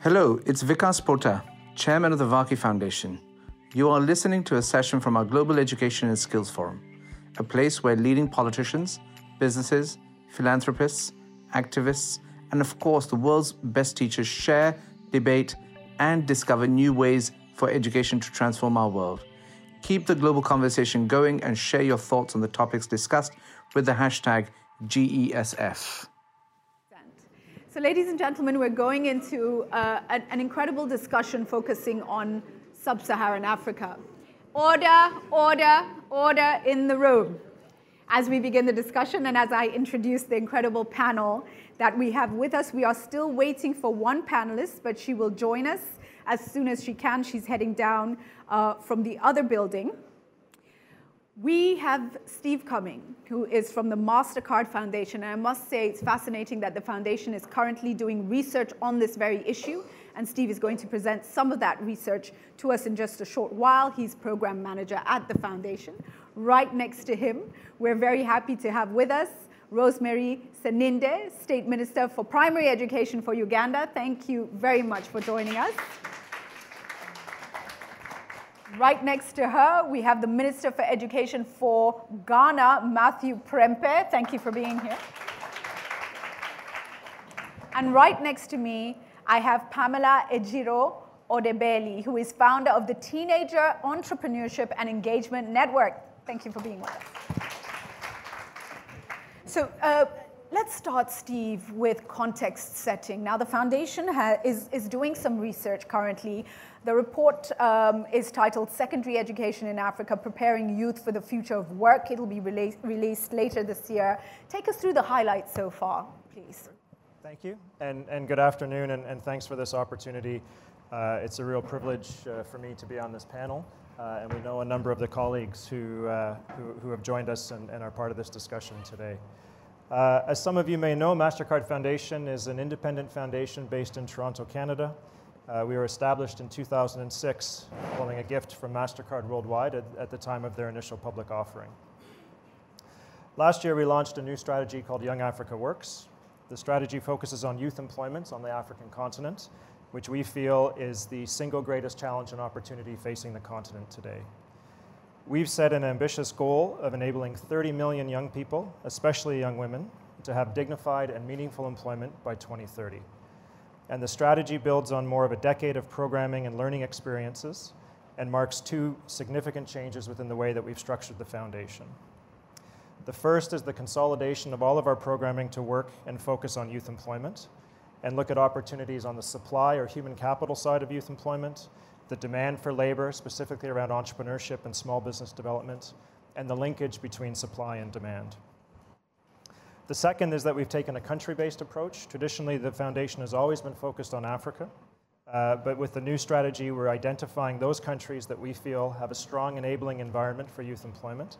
Hello, it's Vikas Pota, Chairman of the Varkey Foundation. You are listening to a session from our Global Education and Skills Forum, a place where leading politicians, businesses, philanthropists, activists, and of course the world's best teachers share, debate, and discover new ways for education to transform our world. Keep the global conversation going and share your thoughts on the topics discussed with the hashtag GESF. So, ladies and gentlemen, we're going into uh, an, an incredible discussion focusing on sub Saharan Africa. Order, order, order in the room. As we begin the discussion and as I introduce the incredible panel that we have with us, we are still waiting for one panelist, but she will join us as soon as she can. She's heading down uh, from the other building. We have Steve Cumming, who is from the MasterCard Foundation. And I must say it's fascinating that the foundation is currently doing research on this very issue. And Steve is going to present some of that research to us in just a short while. He's program manager at the foundation. Right next to him, we're very happy to have with us Rosemary Seninde, State Minister for Primary Education for Uganda. Thank you very much for joining us. Right next to her, we have the Minister for Education for Ghana, Matthew Prempeh. Thank you for being here. And right next to me, I have Pamela Ejiro Odebeli, who is founder of the Teenager Entrepreneurship and Engagement Network. Thank you for being with us. So, uh, let's start, Steve, with context setting. Now, the foundation is, is doing some research currently the report um, is titled Secondary Education in Africa Preparing Youth for the Future of Work. It'll be released, released later this year. Take us through the highlights so far, please. Thank you, and, and good afternoon, and, and thanks for this opportunity. Uh, it's a real privilege uh, for me to be on this panel, uh, and we know a number of the colleagues who, uh, who, who, have joined us and, and, are part of this discussion today. Uh, as some of you may know, MasterCard Foundation is an independent foundation based in Toronto, Canada. Uh, we were established in 2006 following a gift from MasterCard Worldwide at, at, the time of their initial public offering. Last year, we launched a new strategy called Young Africa Works. The strategy focuses on youth employment on the African continent, which we feel is the single greatest challenge and opportunity facing the continent today. We've set an ambitious goal of enabling 30 million young people, especially young women, to have dignified and meaningful employment by 2030 and the strategy builds on more of a decade of programming and learning experiences and marks two significant changes within the way that we've structured the foundation. The first is the consolidation of all of our programming to work and focus on youth employment and look at opportunities on the supply or human capital side of youth employment, the demand for labor, specifically around entrepreneurship and small business development, and the linkage between supply and demand. The second is that we've taken a country-based approach. Traditionally, the foundation has always been focused on Africa. Uh, but with the new strategy, we're identifying those countries that we feel have a strong enabling environment for youth employment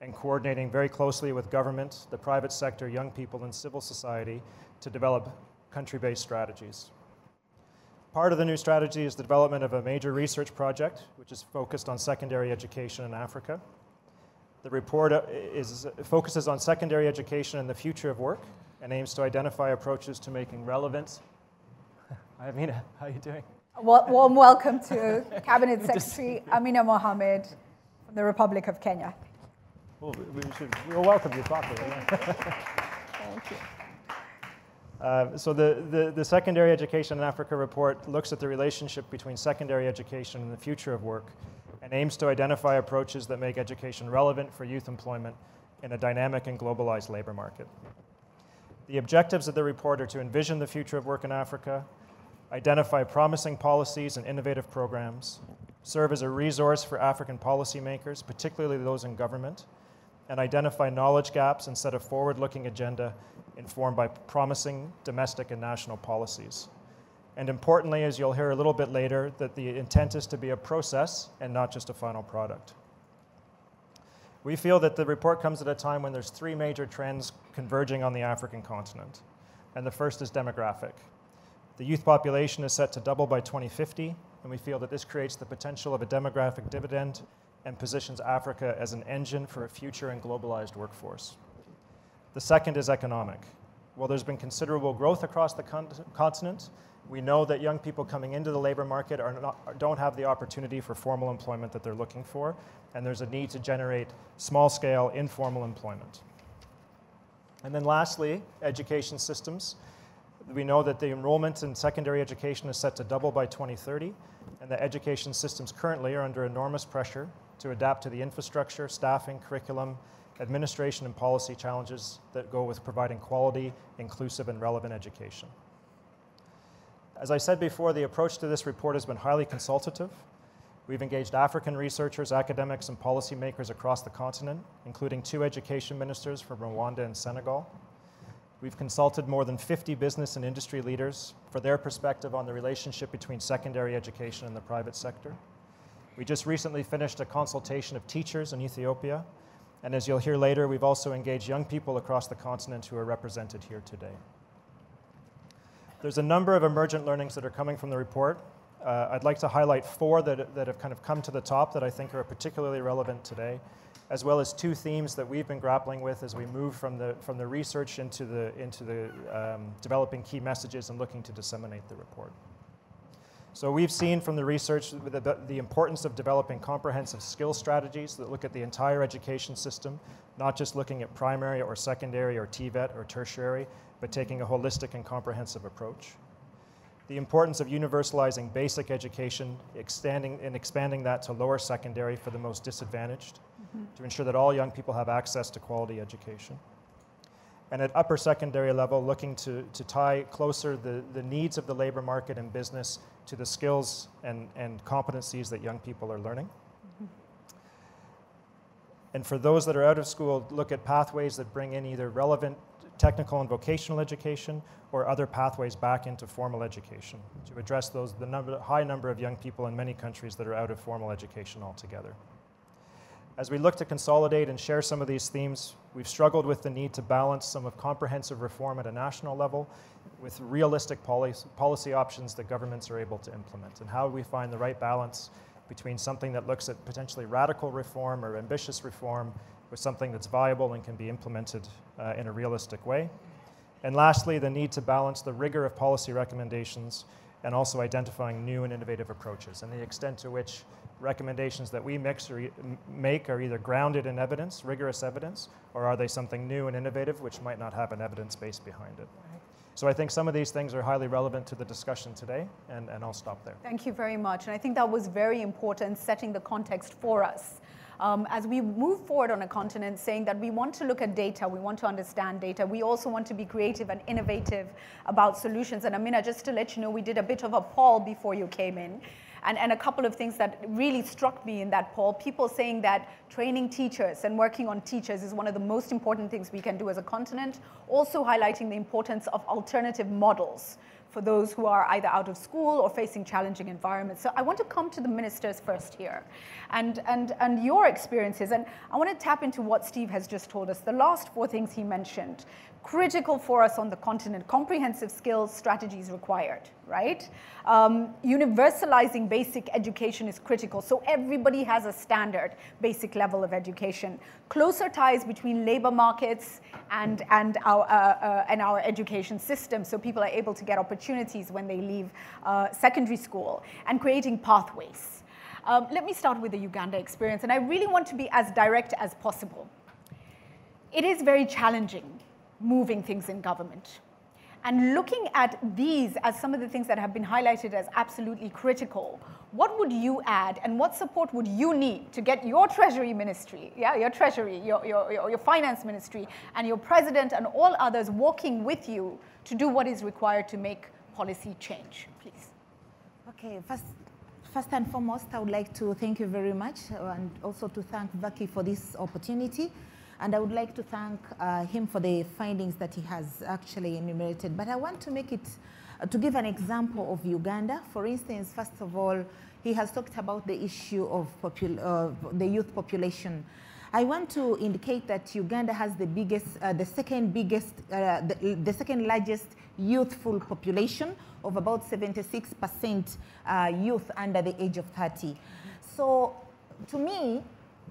and coordinating very closely with government, the private sector, young people, and civil society to develop country based strategies. Part of the new strategy is the development of a major research project, which is focused on secondary education in Africa. The report uh, is, focuses on secondary education and the future of work and aims to identify approaches to making relevant. Amina, how are you doing? Well, warm welcome to Cabinet Secretary Amina Mohamed from the Republic of Kenya. Well, we should, we'll welcome you properly. Thank you. Uh, so the, the, the, Secondary Education in Africa report looks at the relationship between secondary education and the future of work and aims to identify approaches that make education relevant for youth employment in a dynamic and globalized labor market. The objectives of the report are to envision the future of work in Africa, identify promising policies and innovative programs, serve as a resource for African policymakers, particularly those in government, and identify knowledge gaps and set a forward looking agenda informed by promising domestic and national policies. And importantly, as you'll hear a little bit later, that the intent is to be a process and not just a final product. We feel that the report comes at a time when there's three major trends converging on the African continent. And the first is demographic. The youth population is set to double by 2050, and we feel that this creates the potential of a demographic dividend and positions Africa as an engine for a future and globalized workforce. The second is economic. While there's been considerable growth across the con- continent, We know that young people coming into the labor market not, don't have the opportunity for formal employment that they're looking for, and there's a need to generate small scale informal employment. And then lastly, education systems. We know that the enrollment in secondary education is set to double by 2030, and the education systems currently are under enormous pressure to adapt to the infrastructure, staffing, curriculum, administration, and policy challenges that go with providing quality, inclusive, and relevant education. As I said before, the approach to this report has been highly consultative. We've engaged African researchers, academics, and policymakers across the continent, including two education ministers from Rwanda and Senegal. We've consulted more than 50 business and industry leaders for their perspective on the relationship between secondary education and the private sector. We just recently finished a consultation of teachers in Ethiopia, and as you'll hear later, we've also engaged young people across the continent who are represented here today. There's a number of emergent learnings that are coming from the report. Uh, I'd like to highlight four that, that have kind of come to the top that I think are particularly relevant today, as well as two themes that we've been grappling with as we move from the, from the research into the, into the um, developing key messages and looking to disseminate the report. So we've seen from the research the, the, importance of developing comprehensive skill strategies that look at the entire education system, not just looking at primary or secondary or TVET or tertiary, but taking a holistic and comprehensive approach. The importance of universalizing basic education, extending and expanding that to lower secondary for the most disadvantaged, mm-hmm. to ensure that all young people have access to quality education. And at upper secondary level, looking to, to tie closer the, the needs of the labor market and business to the skills and, and competencies that young people are learning. Mm-hmm. And for those that are out of school, look at pathways that bring in either relevant technical and vocational education or other pathways back into formal education to address those, the number, high number of young people in many countries that are out of formal education altogether. As we look to consolidate and share some of these themes, we've struggled with the need to balance some of comprehensive reform at a national level with realistic policy, policy options that governments are able to implement. And how we find the right balance between something that looks at potentially radical reform or ambitious reform with something that's viable and can be implemented uh, in a realistic way. And lastly, the need to balance the rigor of policy recommendations and also identifying new and innovative approaches and the extent to which recommendations that we mix or make are either grounded in evidence, rigorous evidence, or are they something new and innovative which might not have an evidence base behind it. So I think some of these things are highly relevant to the discussion today, and, and I'll stop there. Thank you very much. And I think that was very important, setting the context for us um, as we move forward on a continent saying that we want to look at data, we want to understand data, we also want to be creative and innovative about solutions. And Amina, just to let you know, we did a bit of a poll before you came in. And, and, a couple of things that really struck me in that poll people saying that training teachers and working on teachers is one of the most important things we can do as a continent, also highlighting the importance of alternative models for those who are either out of school or facing challenging environments. So I want to come to the ministers first here and, and, and your experiences. And I want to tap into what Steve has just told us. The last four things he mentioned critical for us on the continent, comprehensive skills strategies required, right? Um, universalizing basic education is critical, so everybody has a standard basic level of education. Closer ties between labor markets and, and, our, uh, uh, and our education system, so people are able to get opportunities when they leave uh, secondary school, and creating pathways. Um, let me start with the Uganda experience, and I really want to be as direct as possible. It is very challenging moving things in government. And looking at these as some of the things that have been highlighted as absolutely critical, what would you add and what support would you need to get your treasury ministry, yeah, your treasury, your, your, your finance ministry, and your president and all others working with you to do what is required to make policy change, please? Okay, first, first and foremost, I would like to thank you very much uh, and also to thank Varkey for this opportunity. And I would like to thank uh, him for the findings that he has actually enumerated. But I want to make it, uh, to give an example of Uganda. For instance, first of all, he has talked about the issue of uh, the youth population. I want to indicate that Uganda has the biggest, uh, the second biggest, uh, the, the, second largest youthful population of about 76% uh, youth under the age of 30. So to me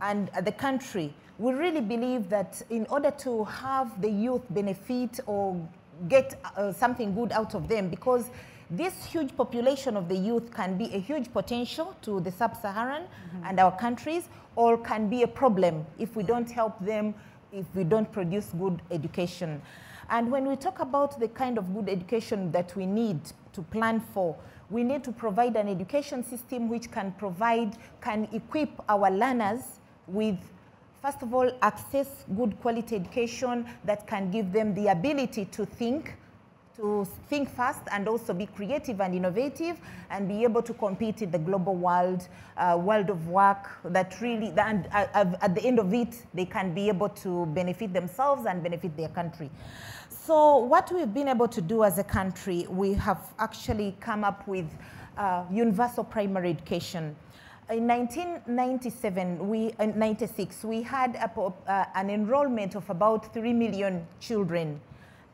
and the country, we really believe that in order to have the youth benefit or get uh, something good out of them, because This huge population of the youth can be a huge potential to the sub-Saharan mm-hmm. and our countries, or can be a problem if we don't help them, if we don't produce good education. And when we talk about the kind of good education that we need to plan for, we need to provide an education system which can provide, can equip our learners with, first of all, access good quality education that can give them the ability to think, to think fast and also be creative and innovative and be able to compete in the global world, uh, world of work that really, and uh, at the end of it, they can be able to benefit themselves and benefit their country. So what we've been able to do as a country, we have actually come up with uh, universal primary education. In 1997, we, uh, 96, we had a, uh, an enrollment of about 3 million children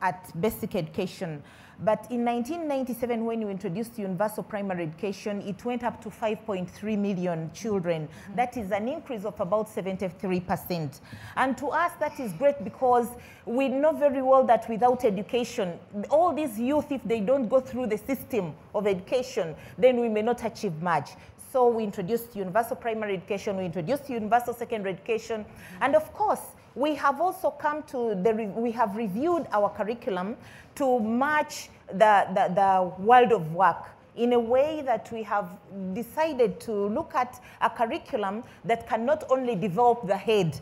at basic education. But in 1997, when we introduced universal primary education, it went up to 5.3 million children. Mm -hmm. That is an increase of about 73%. And to us, that is great because we know very well that without education, all these youth, if they don't go through the system of education, then we may not achieve much. So we introduced universal primary education, we introduced universal secondary education, and of course, we have also come to the, we have reviewed our curriculum to match the, the, the world of work in a way that we have decided to look at a curriculum that can not only develop the head,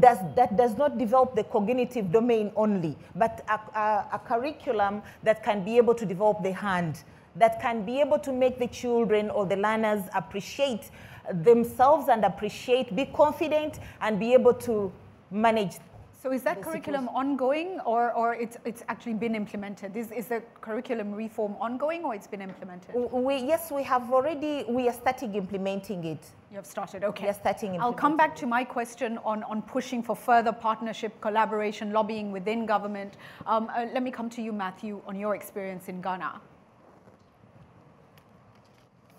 does, that does not develop the cognitive domain only, but a, a, a curriculum that can be able to develop the hand, that can be able to make the children or the learners appreciate themselves and appreciate, be confident, and be able to manage. So is that curriculum situation. ongoing or, or it's, it's actually been implemented? Is, is the curriculum reform ongoing or it's been implemented? We, yes, we have already, we are starting implementing it. You have started, okay. We are starting I'll come back to my question on, on pushing for further partnership, collaboration, lobbying within government. Um, uh, let me come to you, Matthew, on your experience in Ghana.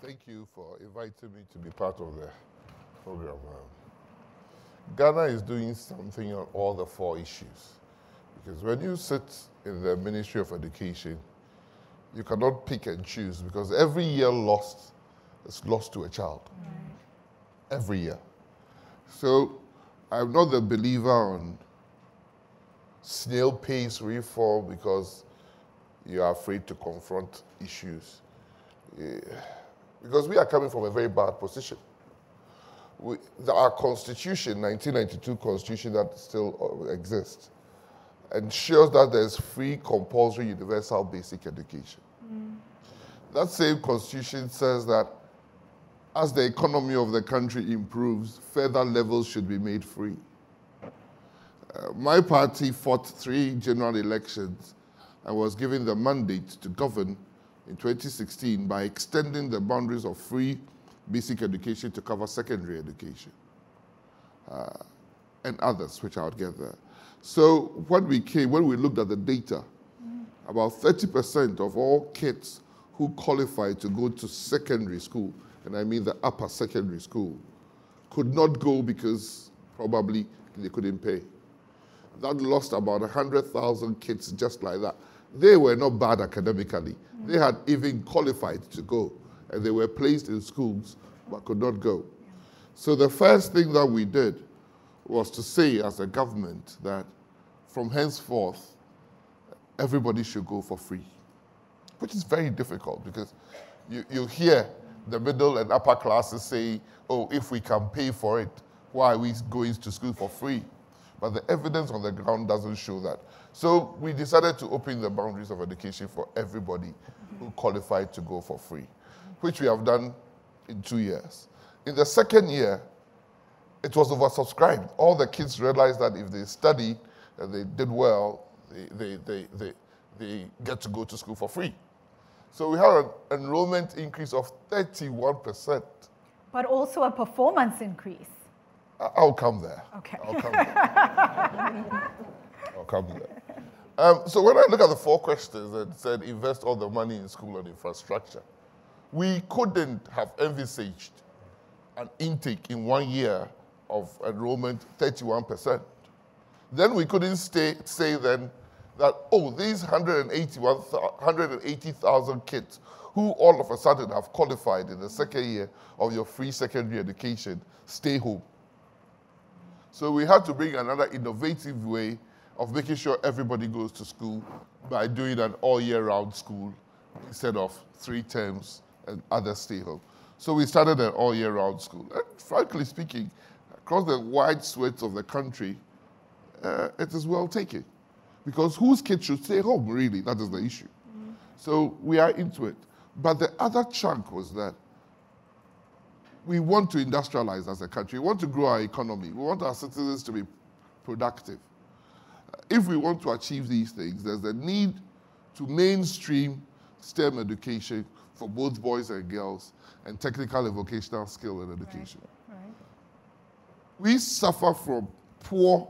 Thank you for inviting me to be part of the program. Um, Ghana is doing something on all the four issues. Because when you sit in the Ministry of Education, you cannot pick and choose because every year lost is lost to a child. Right. Every year. So I'm not the believer on snail pace reform because you are afraid to confront issues. Yeah because we are coming from a very bad position. We, the, our constitution, 1992 constitution that still uh, exists, ensures that there's free, compulsory, universal basic education. Mm. That same constitution says that as the economy of the country improves, further levels should be made free. Uh, my party fought three general elections and was given the mandate to govern in 2016 by extending the boundaries of free basic education to cover secondary education uh, and others, which I'll get there. So when we came, when we looked at the data, about 30% of all kids who qualify to go to secondary school, and I mean the upper secondary school, could not go because probably they couldn't pay. That lost about 100,000 kids just like that. They were not bad academically. They had even qualified to go, and they were placed in schools but could not go. So the first thing that we did was to say as a government that from henceforth, everybody should go for free, which is very difficult because you, you hear the middle and upper classes say, oh, if we can pay for it, why are we going to school for free? But the evidence on the ground doesn't show that. So we decided to open the boundaries of education for everybody who qualified to go for free, which we have done in two years. In the second year, it was oversubscribed. All the kids realized that if they studied and they did well, they, they, they, they, they get to go to school for free. So we had an enrollment increase of 31%. But also a performance increase. I'll come there. Okay. I'll come there. I'll come there. Um, so when I look at the four questions that said invest all the money in school and infrastructure, we couldn't have envisaged an intake in one year of enrollment 31%. Then we couldn't stay, say then that, oh, these 180,000 kids who all of a sudden have qualified in the second year of your free secondary education stay home. So we had to bring another innovative way of making sure everybody goes to school by doing an all year round school instead of three terms and others stay home. So we started an all year round school. And frankly speaking, across the wide swath of the country, uh, it is well taken. Because whose kids should stay home, really? That is the issue. Mm. So we are into it. But the other chunk was that we want to industrialize as a country. We want to grow our economy. We want our citizens to be productive. If we want to achieve these things, there's a need to mainstream STEM education for both boys and girls and technical and vocational skill and education. Right. Right. We suffer from poor,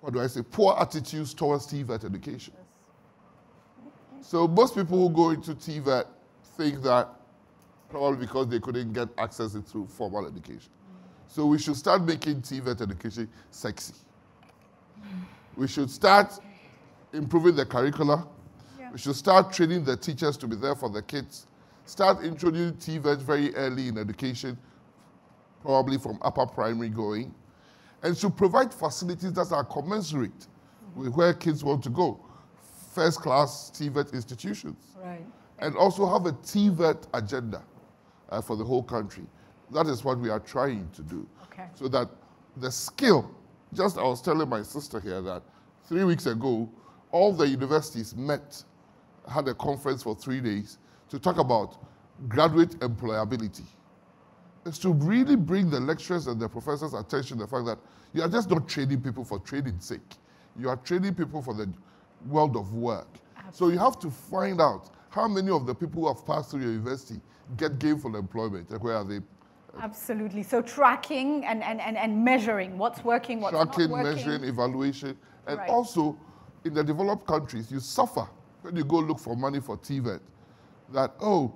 what do I say, poor attitudes towards TVET education. Yes. So most people who go into TVET think that probably because they couldn't get access to formal education. Mm. So we should start making TVET education sexy. We should start improving the curricula. Yeah. We should start training the teachers to be there for the kids. Start introducing TVET very early in education, probably from upper primary going. And should provide facilities that are commensurate mm -hmm. with where kids want to go. First class TVET institutions. Right. And also have a TVET agenda uh, for the whole country. That is what we are trying to do. Okay. So that the skill, just I was telling my sister here that three weeks ago, all the universities met, had a conference for three days to talk about graduate employability. It's to really bring the lecturers and the professors' attention to the fact that you are just not training people for training's sake. You are training people for the world of work. Absolutely. So you have to find out how many of the people who have passed through your university get gainful employment? Where are they? Absolutely. So tracking and, and, and, and measuring what's working, what's tracking, not working. Tracking, measuring, evaluation. And right. also, in the developed countries, you suffer when you go look for money for TVET. That, oh,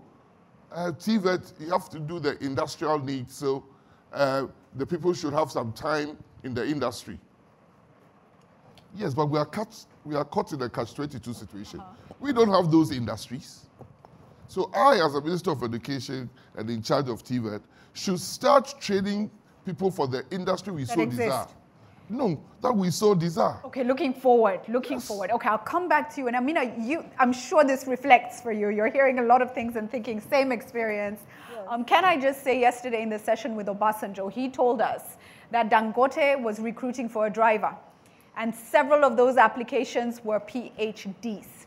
uh, TVET, you have to do the industrial needs, so uh, the people should have some time in the industry. Yes, but we are, cut, we are caught in a catch-22 situation. Uh -huh. We don't have those industries. So I, as a Minister of Education and in charge of TVET, should start training people for the industry we that so exist. desire. No, that we so desire. Okay, looking forward, looking yes. forward. Okay, I'll come back to you. And Amina, you, I'm sure this reflects for you. You're hearing a lot of things and thinking same experience. Yes. Um, can I just say yesterday in the session with Obasanjo, he told us that Dangote was recruiting for a driver. And several of those applications were PhDs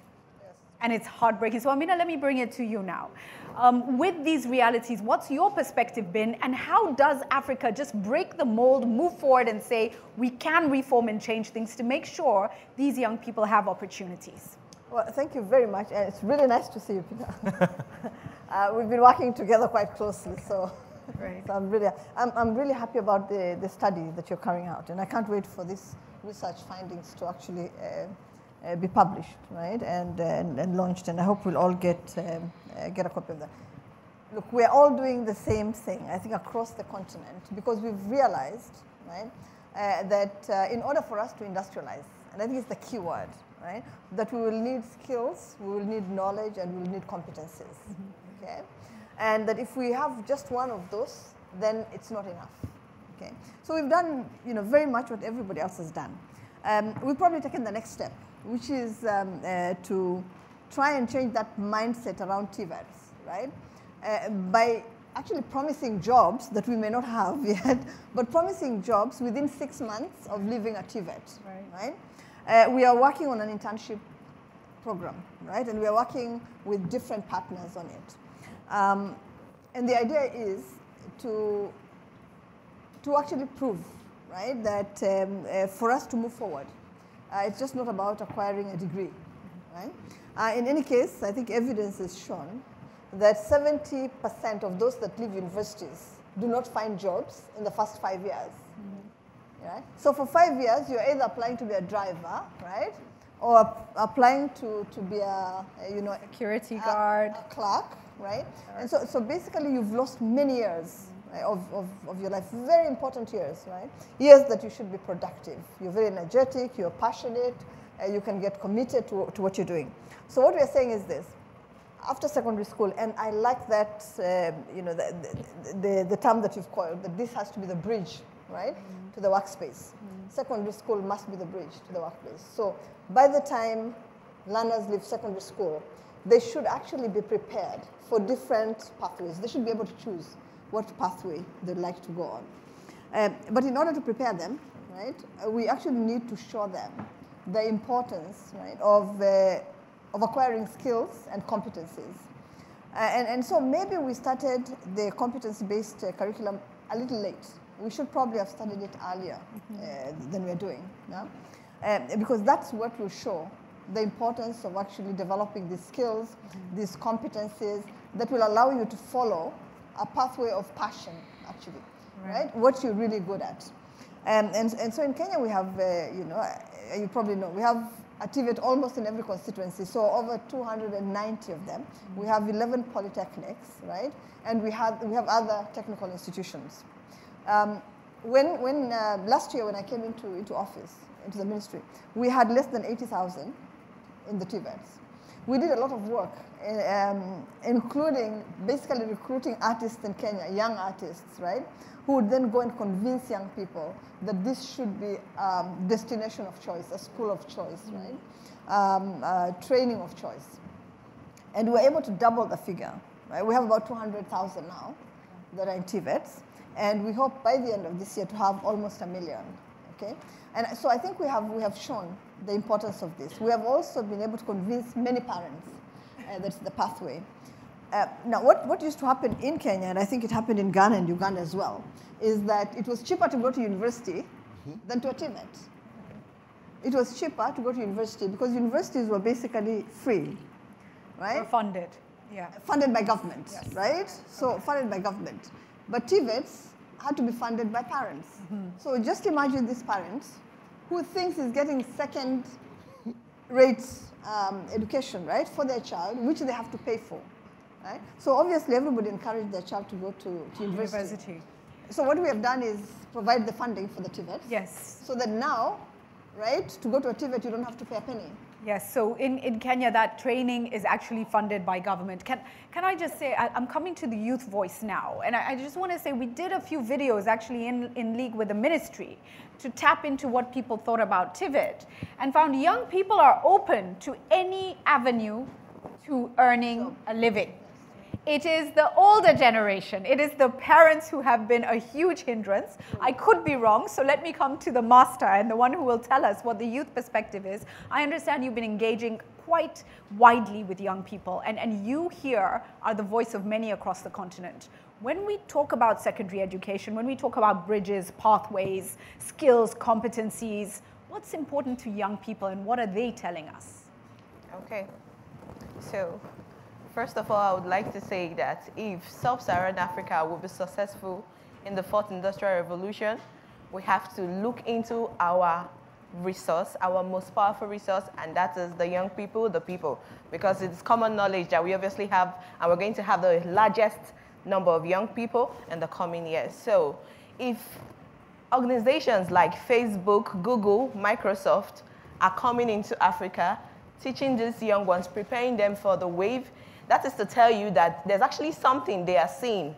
and it's heartbreaking. So Amina, let me bring it to you now. Um, with these realities, what's your perspective been, and how does Africa just break the mold, move forward, and say we can reform and change things to make sure these young people have opportunities? Well, thank you very much. and It's really nice to see you, Peter. uh, we've been working together quite closely, so, right. so I'm really, I'm, I'm really happy about the, the study that you're carrying out, and I can't wait for these research findings to actually uh, uh, be published, right, and, and, and, launched. And I hope we'll all get, um, uh, get a copy of that. Look, we're all doing the same thing, I think, across the continent because we've realized, right, uh, that uh, in order for us to industrialize, and I think it's the key word, right, that we will need skills, we will need knowledge, and we will need competencies, mm -hmm. okay? And that if we have just one of those, then it's not enough, okay? So we've done, you know, very much what everybody else has done. Um, we've probably taken the next step, which is um, uh, to try and change that mindset around TVETs, right? Uh, by actually promising jobs that we may not have yet, but promising jobs within six months of leaving a TVET, right? right? Uh, we are working on an internship program, right? And we are working with different partners on it. Um, and the idea is to, to actually prove, right, that um, uh, for us to move forward, it's just not about acquiring a degree, right? Uh, in any case, I think evidence has shown that 70% of those that leave universities do not find jobs in the first five years. Mm -hmm. right? So for five years, you're either applying to be a driver, right? Or applying to, to be a, you know, security guard, a, clerk, right? And so, so basically you've lost many years of, of, of your life, very important years, right? Years that you should be productive. You're very energetic, you're passionate, uh, you can get committed to, to what you're doing. So what we're saying is this. After secondary school, and I like that, um, you know, the, the, the, the, term that you've coined, that this has to be the bridge, right, mm to the workspace. Mm. Secondary school must be the bridge to the workplace. So by the time learners leave secondary school, they should actually be prepared for different pathways. They should be able to choose what pathway they'd like to go on. Uh, but in order to prepare them, right, uh, we actually need to show them the importance, right, of, uh, of acquiring skills and competencies. Uh, and, and so maybe we started the competence-based uh, curriculum a little late. We should probably have started it earlier mm -hmm. than we're doing now. because that's what will show the importance of actually developing these skills, mm -hmm. these competencies that will allow you to follow a pathway of passion, actually, right? right? What you're really good at. Um, and, and so in Kenya, we have, uh, you know, uh, you probably know, we have a TVET almost in every constituency, so over 290 of them. Mm -hmm. We have 11 polytechnics, right? And we have, we have other technical institutions. Um, when, when uh, last year, when I came into, into office, into the ministry, we had less than 80,000 in the TVETs. We did a lot of work, um, including basically recruiting artists in Kenya, young artists, right? Who would then go and convince young people that this should be um, destination of choice, a school of choice, right? Um, uh, training of choice. And we were able to double the figure, right? We have about 200,000 now that are in TVETs. And we hope by the end of this year to have almost a million, okay? And so I think we have, we have shown the importance of this. We have also been able to convince many parents uh, that's the pathway. Uh, now, what, what used to happen in Kenya, and I think it happened in Ghana and Uganda as well, is that it was cheaper to go to university mm -hmm. than to a TVET. It was cheaper to go to university because universities were basically free, right? Or funded, yeah. Funded by government, yes. right? So okay. funded by government. But TVETs had to be funded by parents. Mm -hmm. So just imagine these parents who thinks is getting second rate um, education, right, for their child, which they have to pay for. Right? So obviously everybody encouraged their child to go to, to university. university. So what we have done is provide the funding for the TVET. Yes. So that now, right, to go to a TVET, you don't have to pay a penny. Yes, so in, in Kenya, that training is actually funded by government. Can, can I just say, I, am coming to the youth voice now, and I, I just want to say we did a few videos actually in, in league with the ministry to tap into what people thought about TVET and found young people are open to any avenue to earning a living. It is the older generation. It is the parents who have been a huge hindrance. I could be wrong, so let me come to the master and the one who will tell us what the youth perspective is. I understand you've been engaging quite widely with young people, and, and you here are the voice of many across the continent. When we talk about secondary education, when we talk about bridges, pathways, skills, competencies, what's important to young people and what are they telling us? Okay, so First of all, I would like to say that if sub-Saharan Africa will be successful in the fourth industrial revolution, we have to look into our resource, our most powerful resource, and that is the young people, the people. Because it's common knowledge that we obviously have, and we're going to have the largest number of young people in the coming years. So if organizations like Facebook, Google, Microsoft are coming into Africa, teaching these young ones, preparing them for the wave, that is to tell you that there's actually something they are seeing,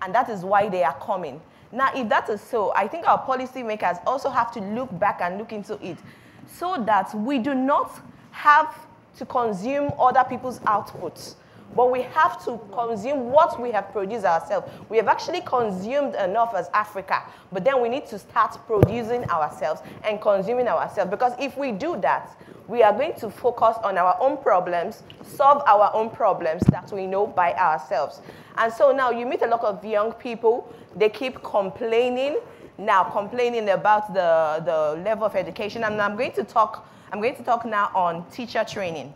and that is why they are coming. Now, if that is so, I think our policymakers also have to look back and look into it so that we do not have to consume other people's outputs, but we have to consume what we have produced ourselves. We have actually consumed enough as Africa, but then we need to start producing ourselves and consuming ourselves because if we do that, we are going to focus on our own problems, solve our own problems that we know by ourselves. And so now you meet a lot of young people, they keep complaining, now complaining about the, the level of education. And I'm going to talk, I'm going to talk now on teacher training.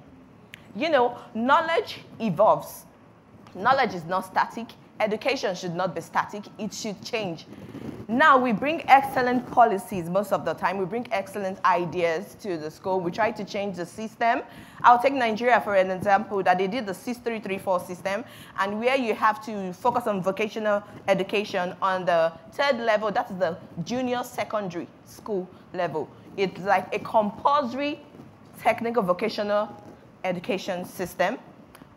You know, knowledge evolves. Knowledge is not static. Education should not be static. It should change. Now we bring excellent policies most of the time. We bring excellent ideas to the school. We try to change the system. I'll take Nigeria for an example that they did the 6334 system and where you have to focus on vocational education on the third level, that's the junior secondary school level. It's like a compulsory technical vocational education system.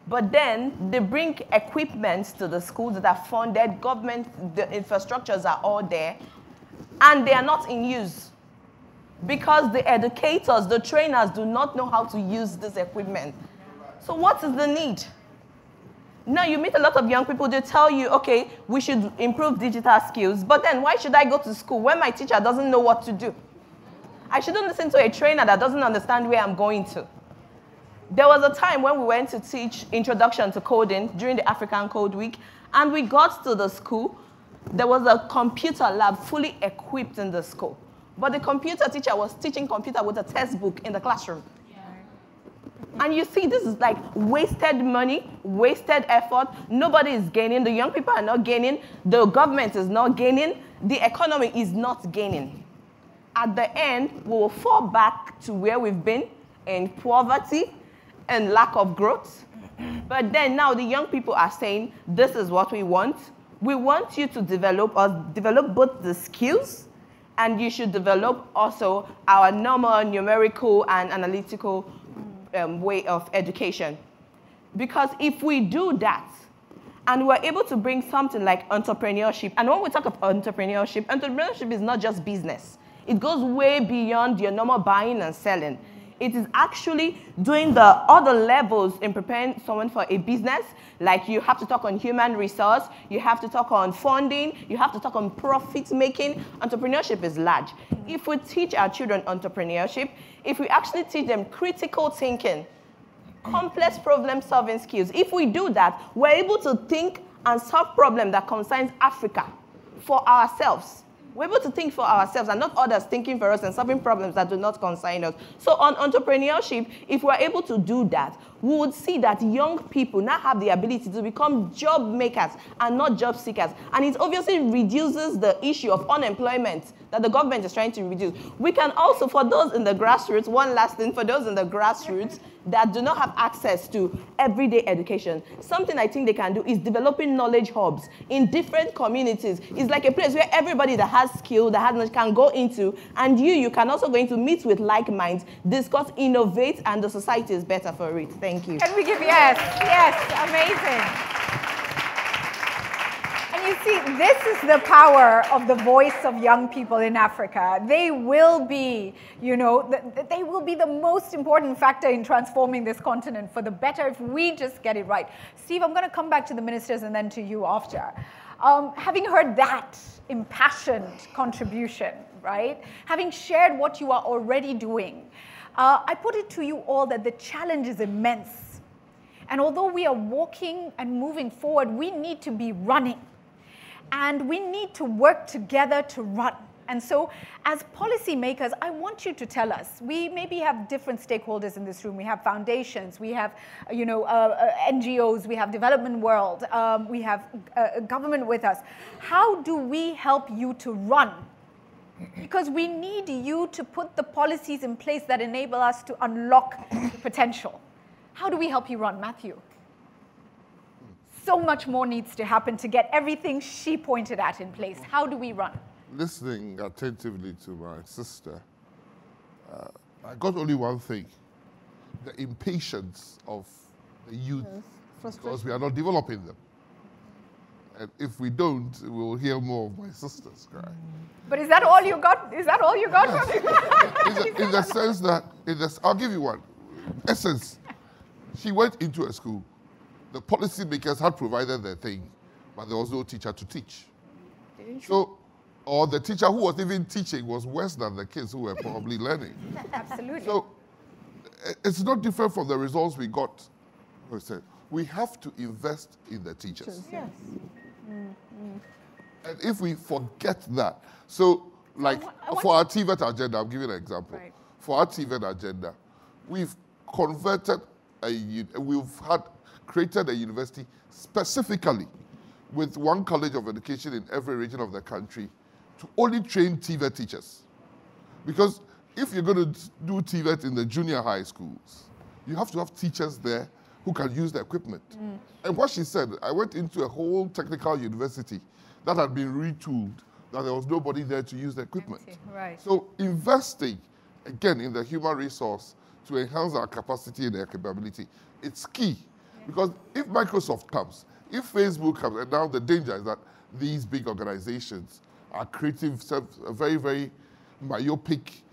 But then they bring equipment to the schools that are funded, government, the infrastructures are all there, and they are not in use because the educators, the trainers do not know how to use this equipment. So what is the need? Now you meet a lot of young people, they tell you, okay, we should improve digital skills, but then why should I go to school when my teacher doesn't know what to do? I shouldn't listen to a trainer that doesn't understand where I'm going to. There was a time when we went to teach introduction to coding during the African Code Week, and we got to the school. There was a computer lab fully equipped in the school. But the computer teacher was teaching computer with a textbook in the classroom. And you see, this is like wasted money, wasted effort. Nobody is gaining. The young people are not gaining. The government is not gaining. The economy is not gaining. At the end, we will fall back to where we've been in poverty and lack of growth. But then now the young people are saying, this is what we want. We want you to develop us develop both the skills and you should develop also our normal numerical and analytical um, way of education. Because if we do that, and we're able to bring something like entrepreneurship, and when we talk of entrepreneurship, entrepreneurship is not just business. It goes way beyond your normal buying and selling. It is actually doing the other levels in preparing someone for a business. Like you have to talk on human resource, you have to talk on funding, you have to talk on profit making. Entrepreneurship is large. If we teach our children entrepreneurship, if we actually teach them critical thinking, complex problem solving skills, if we do that, we're able to think and solve problems that concerns Africa for ourselves. We're able to think for ourselves and not others thinking for us and solving problems that do not concern us. So, on entrepreneurship, if we're able to do that, we would see that young people now have the ability to become job makers and not job seekers. And it obviously reduces the issue of unemployment that the government is trying to reduce. We can also, for those in the grassroots, one last thing, for those in the grassroots, that do not have access to everyday education. Something I think they can do is developing knowledge hubs in different communities. It's like a place where everybody that has skill, that has knowledge can go into, and you, you can also go into meet with like minds, discuss, innovate, and the society is better for it. Thank you. Can we give yes, yes, amazing And you see, this is the power of the voice of young people in Africa. They will be, you know, they will be the most important factor in transforming this continent for the better if we just get it right. Steve, I'm going to come back to the ministers and then to you after. Um, having heard that impassioned contribution, right? Having shared what you are already doing, uh, I put it to you all that the challenge is immense. And although we are walking and moving forward, we need to be running and we need to work together to run. And so, as policymakers, I want you to tell us. We maybe have different stakeholders in this room. We have foundations, we have, you know, uh, uh, NGOs, we have development world, um, we have uh, government with us. How do we help you to run? Because we need you to put the policies in place that enable us to unlock the potential. How do we help you run, Matthew? so much more needs to happen to get everything she pointed at in place. How do we run? Listening attentively to my sister, uh, I got only one thing the impatience of the youth yes, because we are not developing them. And if we don't, we will hear more of my sisters cry. But is that all you got? Is that all you got yes. from in, the, in the sense that, in the, I'll give you one. Essence, she went into a school the policymakers had provided their thing, but there was no teacher to teach. So, or the teacher who was even teaching was worse than the kids who were probably learning. Absolutely. So, eh, it's not different from the results we got. We we have to invest in the teachers. Yes. Mm-hmm. And if we forget that, so like for our TVET agenda, I'm giving an example. Right. For our TVET agenda, we've converted a, we've had created a university specifically with one college of education in every region of the country to only train TVET teachers. Because if you're going to do TVET in the junior high schools, you have to have teachers there who can use the equipment. Mm. And what she said, I went into a whole technical university that had been retooled, that there was nobody there to use the equipment. Right. So investing, again, in the human resource to enhance our capacity and our capability. It's key. Because if Microsoft comes, if Facebook comes, and now the danger is that these big organizations are creating very, very myopic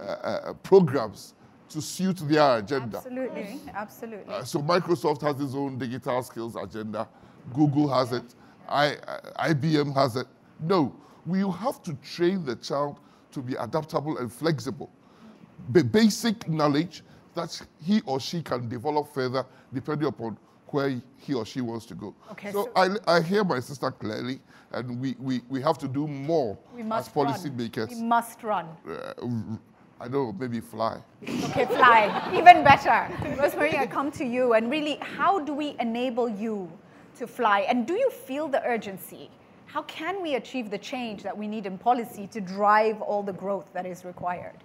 uh, uh, programs to suit their agenda. Absolutely, absolutely. Uh, so Microsoft has its own digital skills agenda. Google has it. I, IBM has it. No, we have to train the child to be adaptable and flexible. The basic knowledge that he or she can develop further depending upon where he or she wants to go. Okay, so, so I, I hear my sister clearly, and we, we, we have to do more as policymakers. We must run. Uh, I don't know, maybe fly. Okay, fly. Even better. Rosemary, I come to you, and really, how do we enable you to fly? And do you feel the urgency? How can we achieve the change that we need in policy to drive all the growth that is required?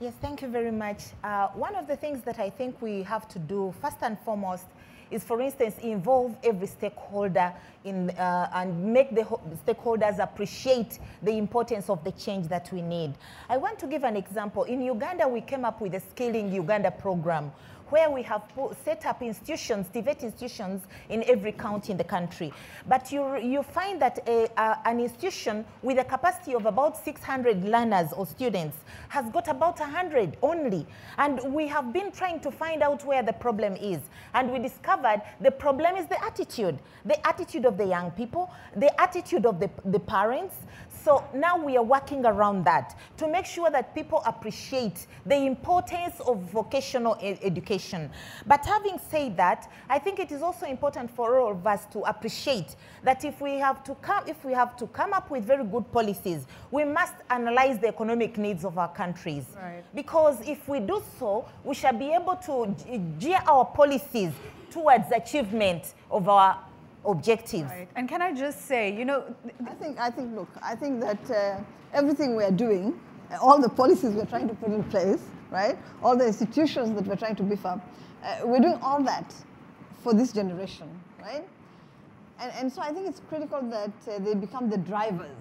Yes, thank you very much. Uh, one of the things that I think we have to do, first and foremost, is, for instance, involve every stakeholder in, uh, and make the stakeholders appreciate the importance of the change that we need. I want to give an example. In Uganda, we came up with the Skilling Uganda program, where we have set up institutions, TVET institutions in every county in the country. But you, you find that a, a, an institution with a capacity of about 600 learners or students has got about 100 only. And we have been trying to find out where the problem is. And we discovered the problem is the attitude, the attitude of the young people, the attitude of the, the parents, so now we are working around that to make sure that people appreciate the importance of vocational e education. But having said that, I think it is also important for all of us to appreciate that if we have to come, if we have to come up with very good policies, we must analyze the economic needs of our countries. Right. Because if we do so, we shall be able to gear our policies towards achievement of our objectives. Right. And can I just say, you know, I think I think look, I think that uh, everything we are doing, all the policies we're trying to put in place, right? All the institutions that we're trying to beef up, uh, we're doing all that for this generation, right? And, and so I think it's critical that uh, they become the drivers,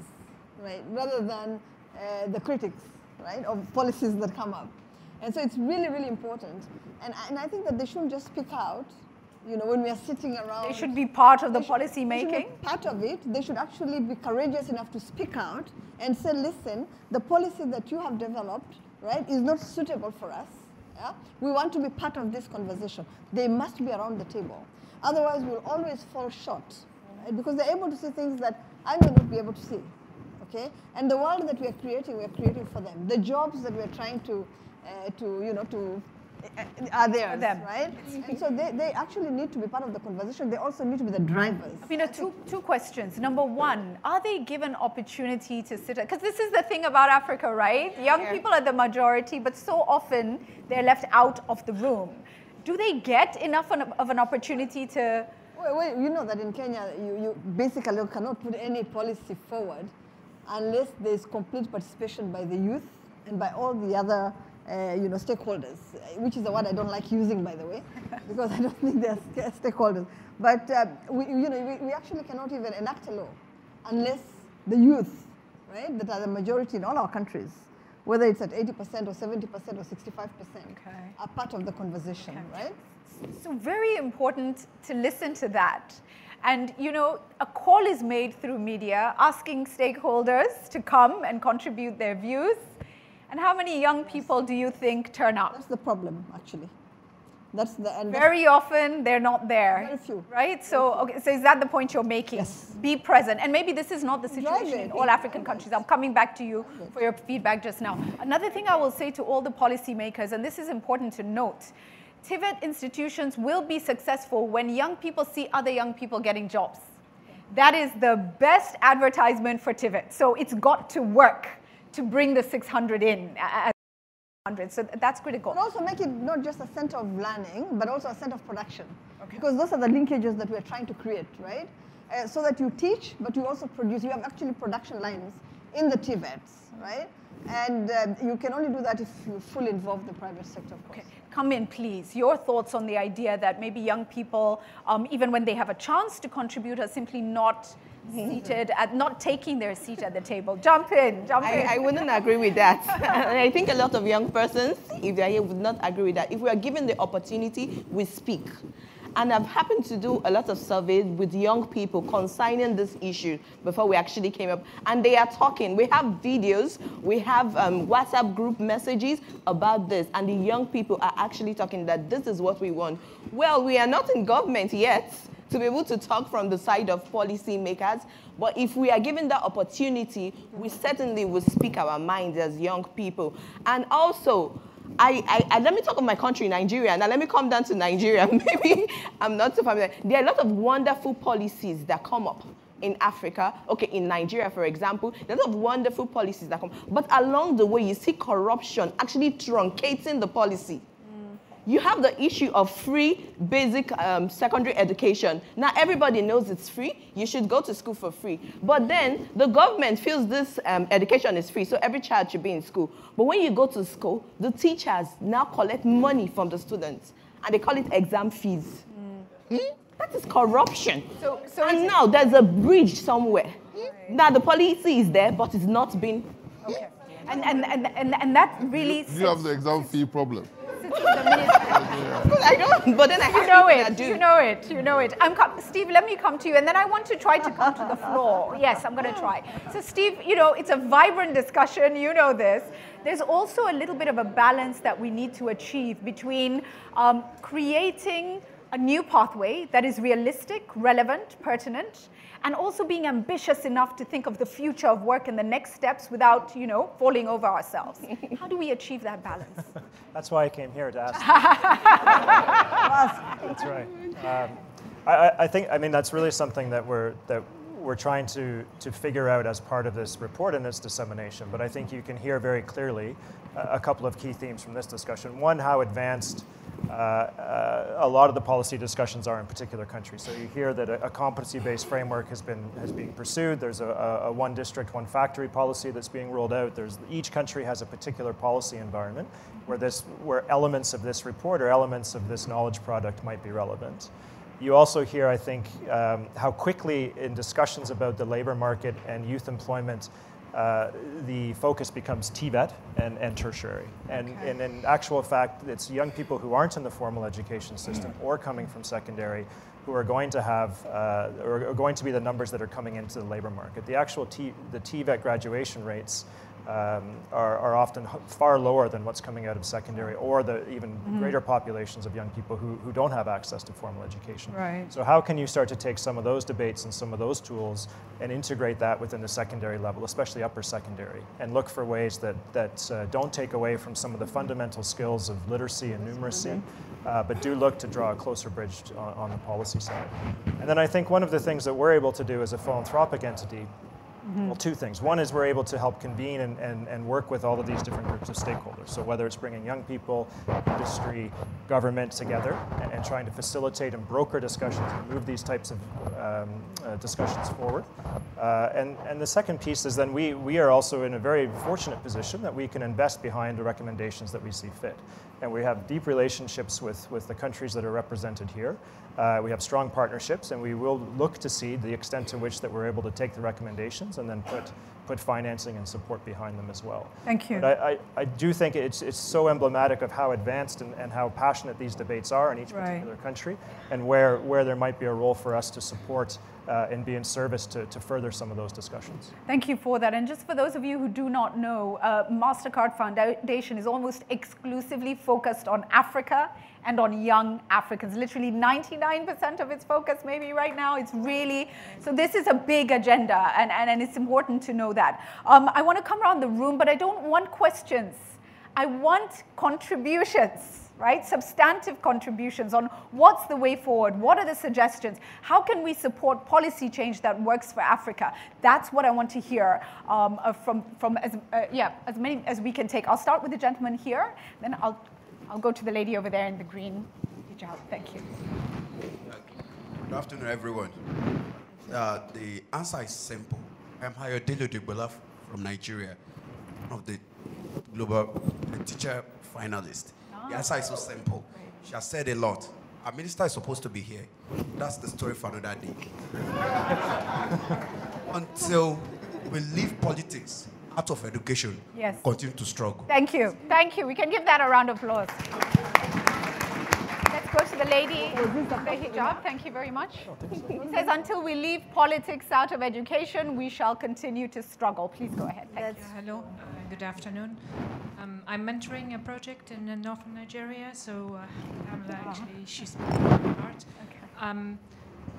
right, rather than uh, the critics, right, of policies that come up. And so it's really, really important. And, and I think that they shouldn't just speak out, you know, when we are sitting around. They should be part of the policy making. part of it. They should actually be courageous enough to speak out and say, listen, the policy that you have developed, right, is not suitable for us. Yeah? We want to be part of this conversation. They must be around the table. Otherwise, we'll always fall short, right? because they're able to see things that I may not be able to see. Okay? And the world that we are creating, we are creating for them. The jobs that we're trying to, uh, to you know, to Uh, are theirs, them. right? And so they, they actually need to be part of the conversation. They also need to be the drivers. I mean, two, two questions. Number one, are they given opportunity to sit, because this is the thing about Africa, right? Young yeah. people are the majority, but so often they're left out of the room. Do they get enough of an opportunity to? Well, well you know that in Kenya, you, you basically cannot put any policy forward unless there's complete participation by the youth and by all the other uh, you know, stakeholders, which is a word I don't like using, by the way, because I don't think they're stakeholders. But uh, we, you know, we, we actually cannot even enact a law unless the youth, right, that are the majority in all our countries, whether it's at 80% or 70% or 65%, okay. are part of the conversation, okay. right? So very important to listen to that. And you know, a call is made through media asking stakeholders to come and contribute their views. And how many young people do you think turn up? That's the problem, actually. That's the end. very often they're not there. Very few. Right? So okay, so is that the point you're making? Yes. Be present. And maybe this is not the situation in all African countries. I'm coming back to you for your feedback just now. Another thing I will say to all the policymakers, and this is important to note, TVET institutions will be successful when young people see other young people getting jobs. That is the best advertisement for TVET. So it's got to work to bring the 600 in. So that's critical. And also make it not just a center of learning, but also a center of production. Okay. Because those are the linkages that we're trying to create, right? Uh, so that you teach, but you also produce. You have actually production lines in the TVETs, right? And uh, you can only do that if you fully involve the private sector, of course. Okay. Come in, please. Your thoughts on the idea that maybe young people, um, even when they have a chance to contribute, are simply not seated at not taking their seat at the table. Jump in, jump I, in. I wouldn't agree with that. and I think a lot of young persons, if they're here, would not agree with that. If we are given the opportunity, we speak. And I've happened to do a lot of surveys with young people consigning this issue before we actually came up. And they are talking. We have videos, we have um, WhatsApp group messages about this. And the young people are actually talking that this is what we want. Well, we are not in government yet to be able to talk from the side of policymakers. But if we are given that opportunity, we certainly will speak our minds as young people. And also, I, I, I, let me talk of my country, Nigeria. Now let me come down to Nigeria. Maybe I'm not so familiar. There are a lot of wonderful policies that come up in Africa, okay, in Nigeria, for example, there's a lot of wonderful policies that come. But along the way, you see corruption actually truncating the policy you have the issue of free basic um, secondary education. Now, everybody knows it's free. You should go to school for free. But then the government feels this um, education is free, so every child should be in school. But when you go to school, the teachers now collect money from the students, and they call it exam fees. Mm. Hmm? That is corruption. So, so and now there's a bridge somewhere. Right. Now the policy is there, but it's not been. Okay. And, and, and, and, and that really. You have the exam fee problem. I don't, but then I you know it. You know it. You know it. I'm Steve. Let me come to you, and then I want to try to come to the floor. Yes, I'm going to try. So, Steve, you know, it's a vibrant discussion. You know this. There's also a little bit of a balance that we need to achieve between um, creating a new pathway that is realistic, relevant, pertinent, and also being ambitious enough to think of the future of work and the next steps without, you know, falling over ourselves. How do we achieve that balance? That's why I came here to ask. that's right. Um, I, I, think, I mean, that's really something that we're, that we're trying to, to figure out as part of this report and its dissemination. But I think you can hear very clearly a, a couple of key themes from this discussion. One, how advanced a lot of the policy discussions are in particular countries. So you hear that a, a competency-based framework has been has been pursued. There's a, a, one district, one factory policy that's being rolled out. There's each country has a particular policy environment where this where elements of this report or elements of this knowledge product might be relevant. You also hear, I think, um, how quickly in discussions about the labor market and youth employment, uh, the focus becomes TVET and, and tertiary. And, okay. and, in actual fact, it's young people who aren't in the formal education system mm. or coming from secondary who are going to have, uh, or are going to be the numbers that are coming into the labor market. The actual T, the TVET graduation rates um, are, are, often far lower than what's coming out of secondary or the even mm-hmm. greater populations of young people who, who don't have access to formal education. Right. So how can you start to take some of those debates and some of those tools and integrate that within the secondary level, especially upper secondary, and look for ways that, that uh, don't take away from some of the fundamental skills of literacy and numeracy, mm-hmm. uh, but do look to draw a closer bridge on, on the policy side. And then I think one of the things that we're able to do as a philanthropic entity Mm-hmm. Well, two things. One is we're able to help convene and, and, and work with all of these different groups of stakeholders. So whether it's bringing young people, industry, government together and, and trying to facilitate and broker discussions and move these types of um, uh, discussions forward. Uh, and, and the second piece is then we, we are also in a very fortunate position that we can invest behind the recommendations that we see fit. And we have deep relationships with, with the countries that are represented here. Uh, we have strong partnerships, and we will look to see the extent to which that we're able to take the recommendations and then put put financing and support behind them as well. Thank you. But I, I, I do think it's, it's so emblematic of how advanced and, and how passionate these debates are in each right. particular country and where, where there might be a role for us to support uh, and be in service to, to further some of those discussions. Thank you for that. And just for those of you who do not know, uh, MasterCard Foundation is almost exclusively focused on Africa and on young Africans. Literally 99% of its focus maybe right now. It's really, so this is a big agenda and, and, and it's important to know that. Um, I want to come around the room, but I don't want questions. I want contributions right? Substantive contributions on what's the way forward, what are the suggestions, how can we support policy change that works for Africa? That's what I want to hear um, uh, from, from as, uh, yeah, as many as we can take. I'll start with the gentleman here, then I'll I'll go to the lady over there in the green hijab. Thank you. Good afternoon, everyone. Uh, the answer is simple. I'm Hayodele Dugbola from Nigeria, one of the global the teacher finalists. The answer is so simple. She has said a lot. our minister is supposed to be here. That's the story for another day. Until we leave politics out of education, yes. continue to struggle. Thank you. Thank you. We can give that a round of applause. Let's go to the lady with the hijab. Thank you very much. It says, until we leave politics out of education, we shall continue to struggle. Please go ahead. Thank you. Hello. Uh, good afternoon. Um, I'm mentoring a project in uh, northern Nigeria, so uh, I'm actually, she's part. Okay. Um,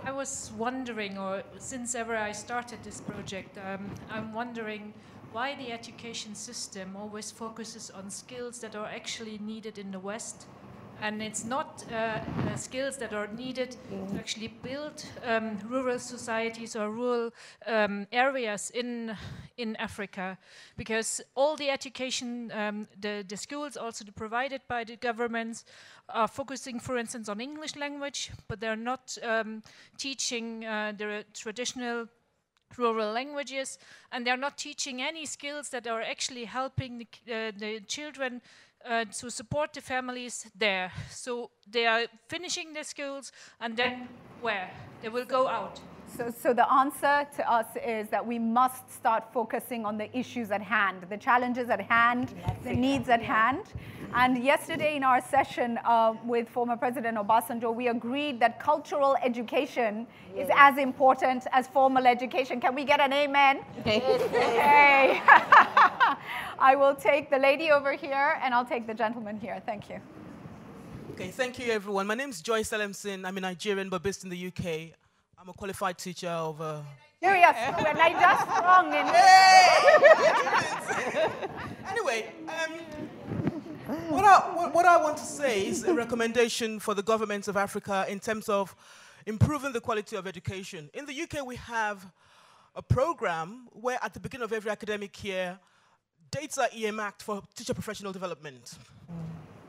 I was wondering, or since ever I started this project, um, I'm wondering why the education system always focuses on skills that are actually needed in the West. And it's not uh, uh, skills that are needed to actually build um, rural societies or rural um, areas in, in Africa. Because all the education, um, the, the schools also provided by the governments are focusing, for instance, on English language, but they're not um, teaching uh, the traditional rural languages, and they're not teaching any skills that are actually helping the, uh, the children uh, to support the families there. So they are finishing their schools, and then where? They will go out. So, so the answer to us is that we must start focusing on the issues at hand, the challenges at hand, the needs at hand. And yesterday in our session uh, with former President Obasanjo, we agreed that cultural education yes. is as important as formal education. Can we get an amen? okay. I will take the lady over here and I'll take the gentleman here. Thank you. Okay, thank you everyone. My name is Joyce Elemson. I'm a Nigerian but based in the UK. I'm a qualified teacher of. Uh, Serious, we're Niger strong. In anyway, um, what, I, what, what I want to say is a recommendation for the governments of Africa in terms of improving the quality of education. In the UK, we have a program where at the beginning of every academic year, dates are earmarked for teacher professional development.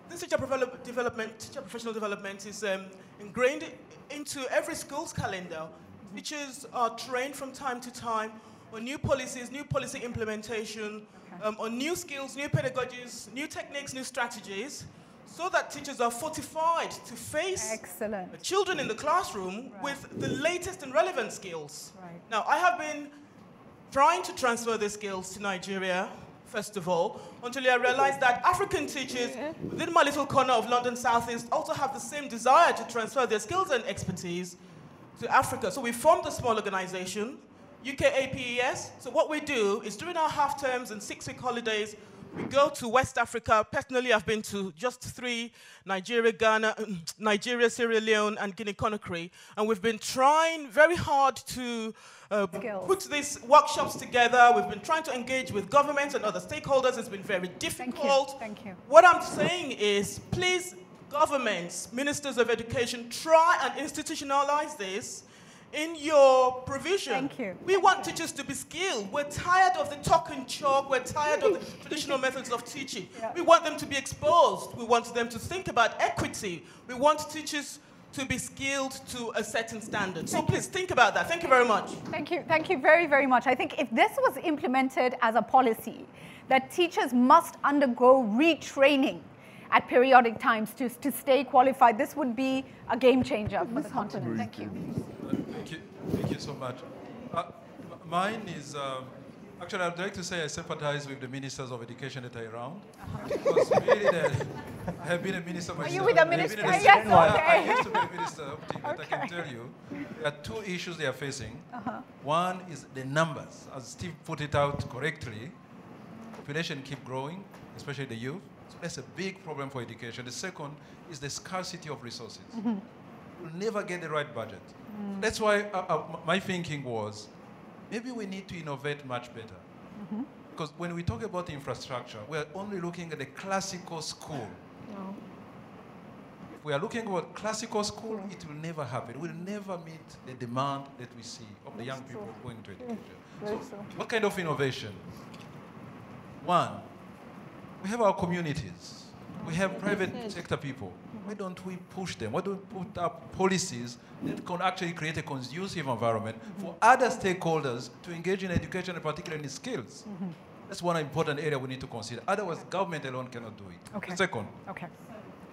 This teacher development, teacher professional development is um, ingrained into every school's calendar. Teachers are trained from time to time on new policies, new policy implementation, okay. um, on new skills, new pedagogies, new techniques, new strategies, so that teachers are fortified to face Excellent. children in the classroom right. with the latest and relevant skills. Right. Now, I have been trying to transfer the skills to Nigeria first of all, until I realized that African teachers within my little corner of London Southeast also have the same desire to transfer their skills and expertise to Africa. So we formed a small organization, UKAPES. So what we do is during our half terms and six-week holidays, we go to West Africa. Personally, I've been to just three, Nigeria, Ghana, um, Nigeria, Sierra Leone, and Guinea-Conakry. And we've been trying very hard to uh, put these workshops together. We've been trying to engage with governments and other stakeholders. It's been very difficult. Thank you. Thank you. What I'm saying is, please, governments, ministers of education, try and institutionalize this in your provision. Thank you. We want teachers to be skilled. We're tired of the talk and chalk. We're tired of the traditional methods of teaching. Yeah. We want them to be exposed. We want them to think about equity. We want teachers to be skilled to a certain standard. So please think about that. Thank you very much. Thank you. Thank you very, very much. I think if this was implemented as a policy, that teachers must undergo retraining at periodic times to, to stay qualified, this would be a game changer for the continent. Thank you. Thank you. Thank you so much. Uh, mine is. Um, Actually, I'd like to say I sympathize with the ministers of education that are around. Uh-huh. Because really, I have been a minister myself. Are you with the minister? Yes, okay. I, I used to be a minister of team, okay. but I can tell you, there are two issues they are facing. Uh-huh. One is the numbers. As Steve put it out correctly, population keep growing, especially the youth. So that's a big problem for education. The second is the scarcity of resources. Mm-hmm. We'll never get the right budget. Mm. That's why uh, uh, my thinking was, maybe we need to innovate much better. Mm-hmm. Because when we talk about infrastructure, we're only looking at the classical school. No. If we are looking at classical school, mm. it will never happen. We'll never meet the demand that we see of the young people going to education. So, what kind of innovation? One, we have our communities. We have private sector people. Why don't we push them? Why don't we put up policies that can actually create a conducive environment for other stakeholders to engage in education and particularly in skills? Mm -hmm. That's one important area we need to consider. Otherwise, government alone cannot do it. Okay. Second. Okay.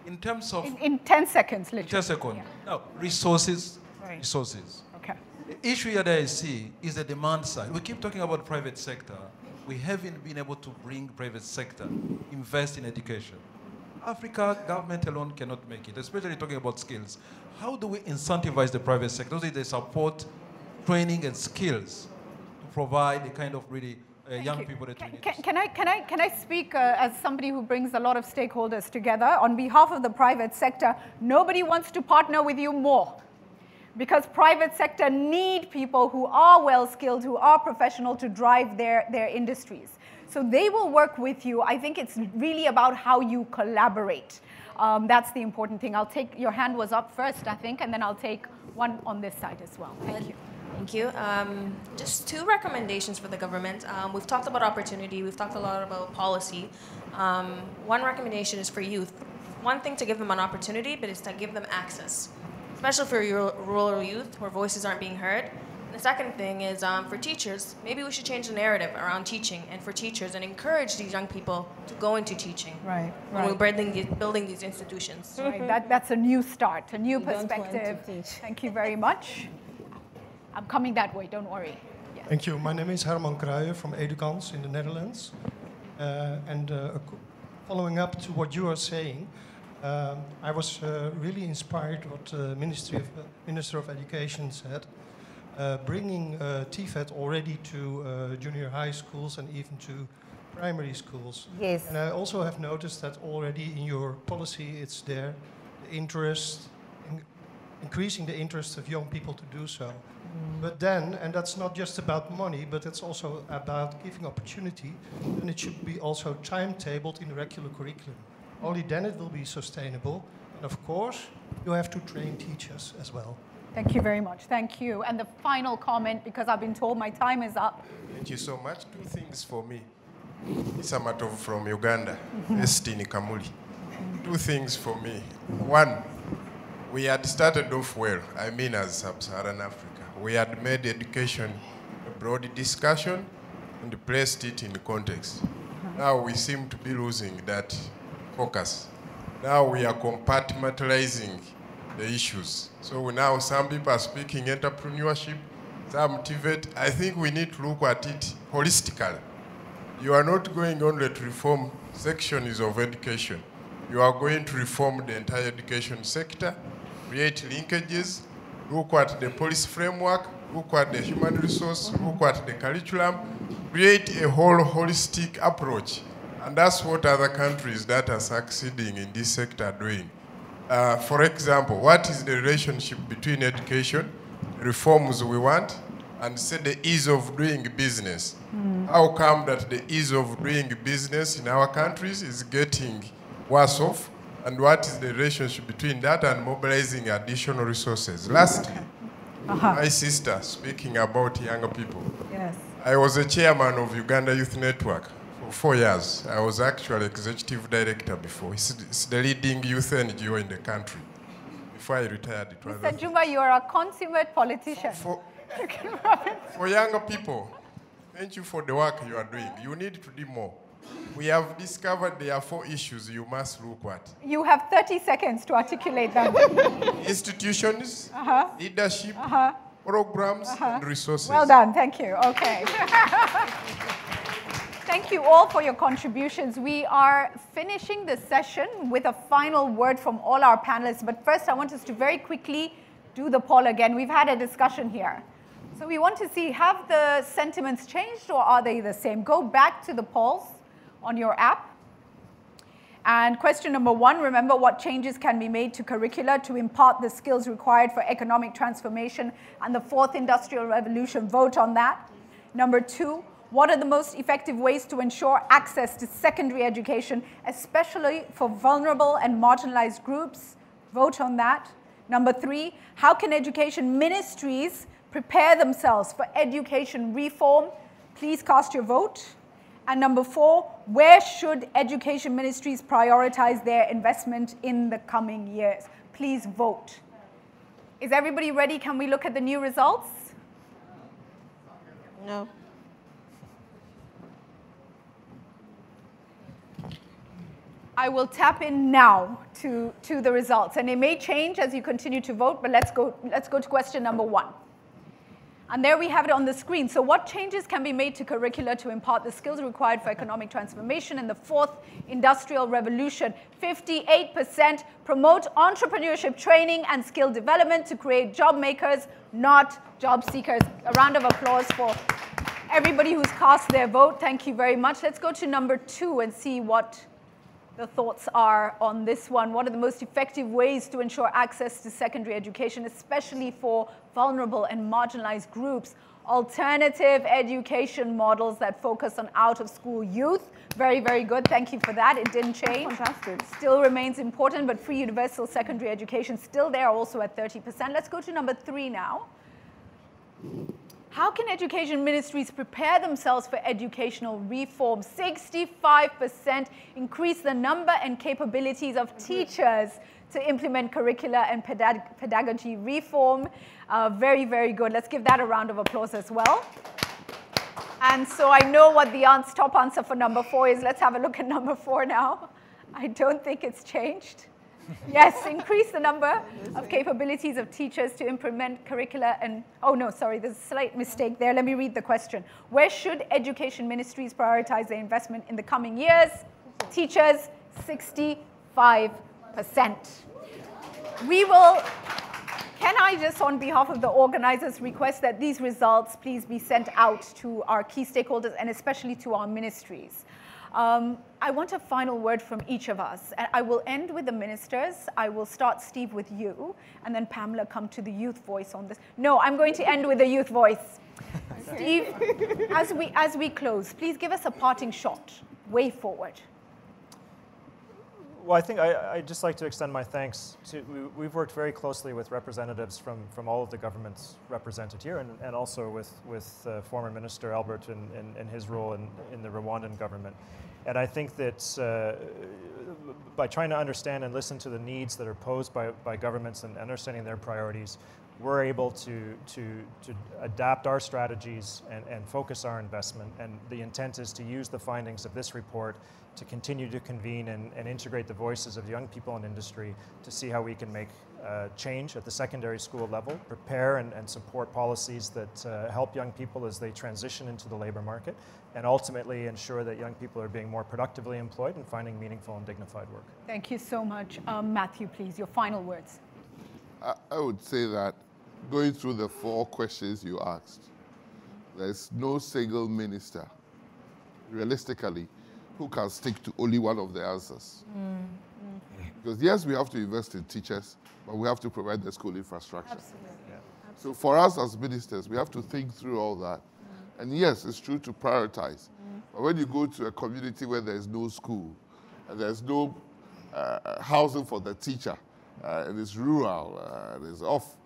in terms of in, in 10 seconds, literally. 10 seconds. Yeah. Now, resources, right. resources. Okay. The issue here that I see is the demand side. We keep talking about private sector. We haven't been able to bring private sector invest in education. Africa government alone cannot make it, especially talking about skills. How do we incentivize the private sector? They support training and skills to provide the kind of really uh, young you. people that can, we need. Can, can, I, can, I, can I speak uh, as somebody who brings a lot of stakeholders together? On behalf of the private sector, nobody wants to partner with you more because private sector need people who are well skilled, who are professional to drive their, their industries. So they will work with you. I think it's really about how you collaborate. Um, that's the important thing. I'll take, your hand was up first, I think, and then I'll take one on this side as well. Thank you. Thank you. Um, just two recommendations for the government. Um, we've talked about opportunity, we've talked a lot about policy. Um, one recommendation is for youth. One thing to give them an opportunity, but it's to give them access, especially for rural youth where voices aren't being heard. The second thing is um, for teachers, maybe we should change the narrative around teaching and for teachers and encourage these young people to go into teaching. Right, when right. we're building these, building these institutions. Right, that, that's a new start, a new perspective. Thank you very much. I'm coming that way, don't worry. Thank you. My name is Herman Kruijer from Edukans in the Netherlands. Uh, and uh, following up to what you are saying, um, I was uh, really inspired what the Ministry of, uh, Minister of Education said, uh, bringing uh, TVET already to junior high schools and even to primary schools. Yes. And I also have noticed that already in your policy it's there, the interest, in increasing the interest of young people to do so. Mm. But then, and that's not just about money, but it's also about giving opportunity, and it should be also timetabled in the regular curriculum. Only then it will be sustainable. And of course, you have to train teachers as well. Thank you very much. Thank you. And the final comment, because I've been told my time is up. Thank you so much. Two things for me. Isamatov from Uganda, mm-hmm. Estini Kamuli. Two things for me. One, we had started off well, I mean as sub-Saharan Africa we had made education a broad discussion and placed it in context. Now we seem to be losing that focus. Now we are compartmentalizing the issues. So now some people are speaking entrepreneurship, some TVET. I think we need to look at it holistically. You are not going only to reform sections of education. You are going to reform the entire education sector, create linkages, look at the policy framework, look at the human resource, look at the curriculum, create a whole holistic approach. And that's what other countries that are succeeding in this sector are doing. Uh, for example, what is the relationship between education, reforms we want, and say the ease of doing business? Mm. How come that the ease of doing business in our countries is getting worse off? and what is the relationship between that and mobilizing additional resources. Lastly, uh -huh. my sister speaking about younger people. Yes. I was a chairman of Uganda Youth Network four years. I was actually executive director before. It's, it's the leading youth NGO in the country. Before I retired, it was. Mr. Juma, you are a consummate politician. For, for younger people, thank you for the work you are doing. You need to do more. We have discovered there are four issues you must look at. You have 30 seconds to articulate them. Institutions, uh -huh. leadership, uh -huh. programs, uh -huh. and resources. Well done, thank you. Okay. Thank you all for your contributions. We are finishing the session with a final word from all our panelists. But first, I want us to very quickly do the poll again. We've had a discussion here. So we want to see, have the sentiments changed or are they the same? Go back to the polls on your app. And question number one, remember what changes can be made to curricula to impart the skills required for economic transformation and the fourth industrial revolution. Vote on that. Number two, what are the most effective ways to ensure access to secondary education, especially for vulnerable and marginalized groups? Vote on that. Number three, how can education ministries prepare themselves for education reform? Please cast your vote. And number four, where should education ministries prioritize their investment in the coming years? Please vote. Is everybody ready? Can we look at the new results? No. I will tap in now to, to the results. And it may change as you continue to vote, but let's go, let's go to question number one. And there we have it on the screen. So what changes can be made to curricula to impart the skills required for economic transformation in the fourth industrial revolution? 58% promote entrepreneurship training and skill development to create job makers, not job seekers. A round of applause for everybody who's cast their vote. Thank you very much. Let's go to number two and see what the thoughts are on this one. What are the most effective ways to ensure access to secondary education, especially for vulnerable and marginalized groups? Alternative education models that focus on out-of-school youth. Very, very good. Thank you for that. It didn't change. Fantastic. Still remains important, but free universal secondary education still there, also at 30%. Let's go to number three now. How can education ministries prepare themselves for educational reform? 65% increase the number and capabilities of teachers to implement curricula and pedag pedagogy reform. Uh, very, very good. Let's give that a round of applause as well. And so I know what the answer, top answer for number four is. Let's have a look at number four now. I don't think it's changed yes, increase the number of capabilities of teachers to implement curricula and, oh no, sorry, there's a slight mistake there. Let me read the question. Where should education ministries prioritize their investment in the coming years? Teachers, 65%. We will, can I just on behalf of the organizers request that these results please be sent out to our key stakeholders and especially to our ministries. Um, I want a final word from each of us. And I will end with the ministers. I will start, Steve, with you, and then Pamela come to the youth voice on this. No, I'm going to end with the youth voice. Steve, as we, as we close, please give us a parting shot, way forward. Well, I think I, would just like to extend my thanks to, we, have worked very closely with representatives from, from all of the governments represented here and, and also with, with uh, former Minister Albert and, and, his role in, in the Rwandan government. And I think that uh, by trying to understand and listen to the needs that are posed by, by governments and understanding their priorities, we're able to, to, to adapt our strategies and, and focus our investment. And the intent is to use the findings of this report to continue to convene and, and integrate the voices of young people in industry to see how we can make uh, change at the secondary school level, prepare and, and support policies that uh, help young people as they transition into the labor market, and ultimately ensure that young people are being more productively employed and finding meaningful and dignified work. Thank you so much. Um, Matthew, please, your final words. I, I would say that going through the four questions you asked, there's no single minister, realistically, who can stick to only one of the answers. Mm. Mm. Because yes, we have to invest in teachers, but we have to provide the school infrastructure. Absolutely. Yeah. So for us as ministers, we have to think through all that. Mm. And yes, it's true to prioritize. Mm. But when you go to a community where there's no school, and there's no uh, housing for the teacher, uh, and it's rural, uh, and it's off,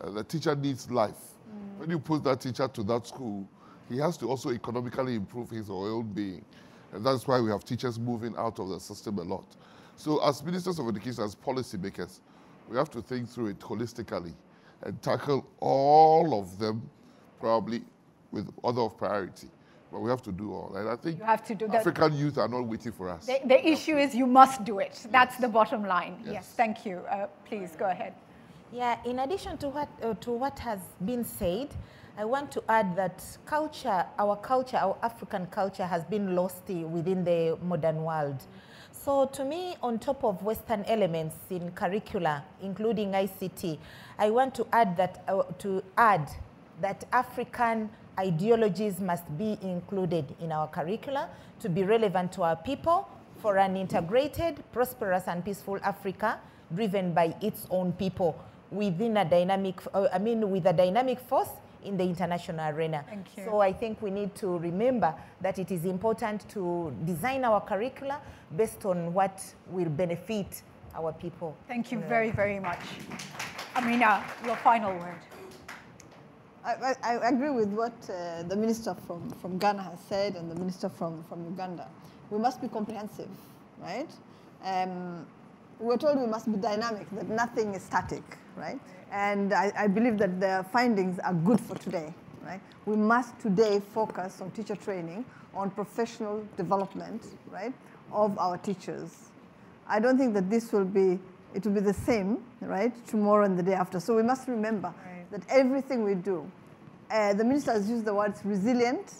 uh, the teacher needs life. Mm. When you put that teacher to that school, he has to also economically improve his or her own being. And that's why we have teachers moving out of the system a lot. So as ministers of education, as policymakers, we have to think through it holistically and tackle all of them probably with order of priority. But we have to do all. And I think you have to do African youth are not waiting for us. The, the issue is you must do it. That's yes. the bottom line. Yes, yes thank you. Uh, please go ahead. Yeah, in addition to what, uh, to what has been said, I want to add that culture, our culture, our African culture has been lost within the modern world. So to me, on top of Western elements in curricula, including ICT, I want to add that, uh, to add that African ideologies must be included in our curricula to be relevant to our people for an integrated, prosperous and peaceful Africa driven by its own people within a dynamic, uh, I mean, with a dynamic force in the international arena. So I think we need to remember that it is important to design our curricula based on what will benefit our people. Thank you very, very much. Amina, your final word. I, I, I agree with what uh, the minister from, from Ghana has said and the minister from, from Uganda. We must be comprehensive, right? Um, we're told we must be dynamic, that nothing is static, right? And I, I, believe that the findings are good for today, right? We must today focus on teacher training, on professional development, right, of our teachers. I don't think that this will be, it will be the same, right, tomorrow and the day after. So we must remember right. that everything we do, uh, the minister has used the words resilient,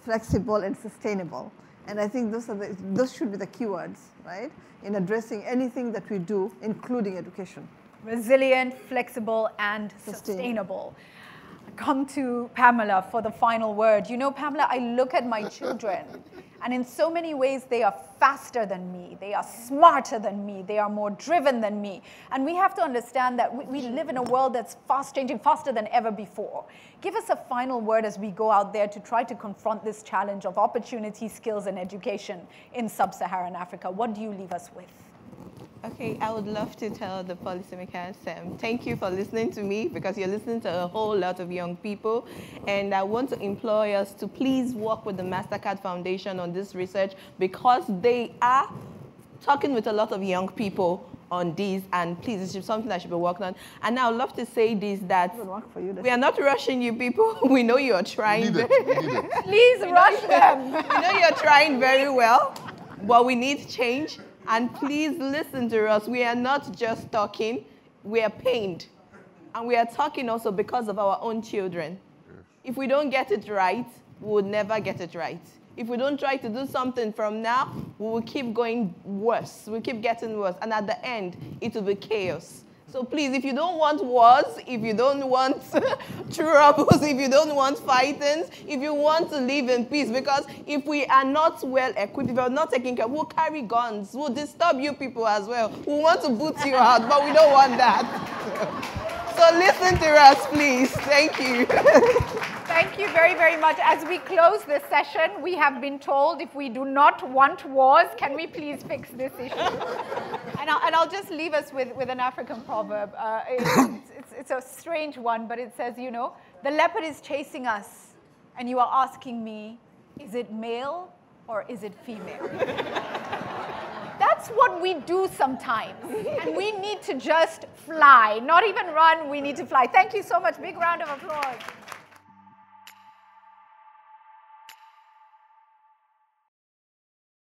flexible, and sustainable. And I think those, are the, those should be the keywords, right, in addressing anything that we do, including education. Resilient, flexible, and sustainable. sustainable. Come to Pamela for the final word. You know, Pamela, I look at my children and in so many ways, they are faster than me. They are smarter than me. They are more driven than me. And we have to understand that we, we, live in a world that's fast changing, faster than ever before. Give us a final word as we go out there to try to confront this challenge of opportunity, skills, and education in sub Saharan Africa. What do you leave us with? Okay, I would love to tell the policymakers um, thank you for listening to me because you're listening to a whole lot of young people. And I want to implore us to please work with the MasterCard Foundation on this research because they are talking with a lot of young people on this and please it's something that should be working on. And i would love to say this that you, we are not rushing you people. We know you're trying it, please rush them. We know you're trying very well but we need change and please listen to us. We are not just talking, we are pained. And we are talking also because of our own children. If we don't get it right, we will never get it right. If we don't try to do something from now, we will keep going worse. We'll keep getting worse. And at the end, it will be chaos. So please, if you don't want wars, if you don't want troubles, if you don't want fightings, if you want to live in peace, because if we are not well equipped, if we are not taking care, we'll carry guns, we'll disturb you people as well. We want to boot you out, but we don't want that. So listen to us, please. Thank you. Thank you very, very much. As we close this session, we have been told if we do not want wars, can we please fix this issue? and, I'll, and I'll just leave us with, with an African proverb. Uh, it's, it's, it's a strange one, but it says, you know, the leopard is chasing us, and you are asking me, is it male or is it female? That's what we do sometimes. and we need to just fly, not even run, we need to fly. Thank you so much. Big round of applause.